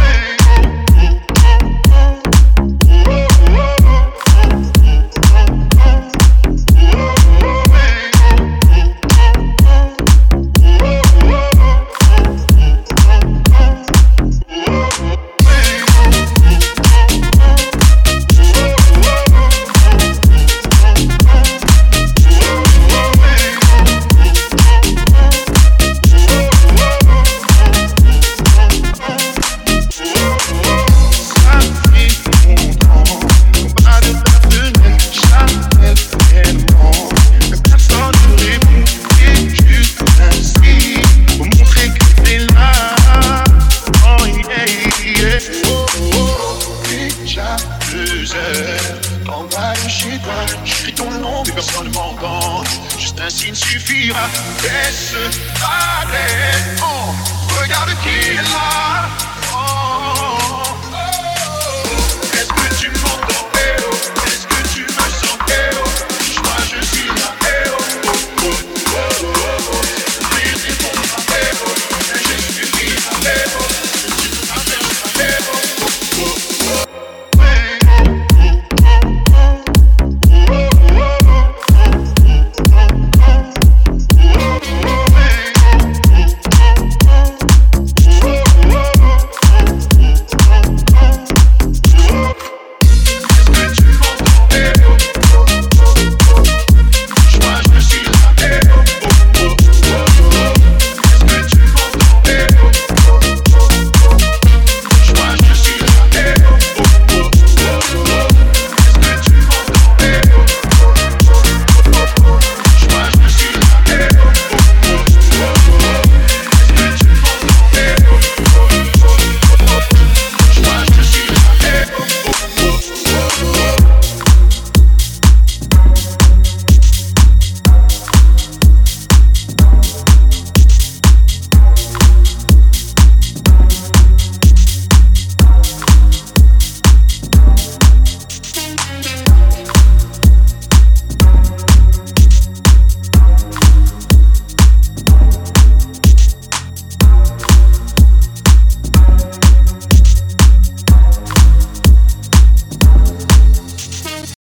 Hey. pas. J'écris ton nom, mais personne ne m'entend. Juste un signe suffira. Laisse.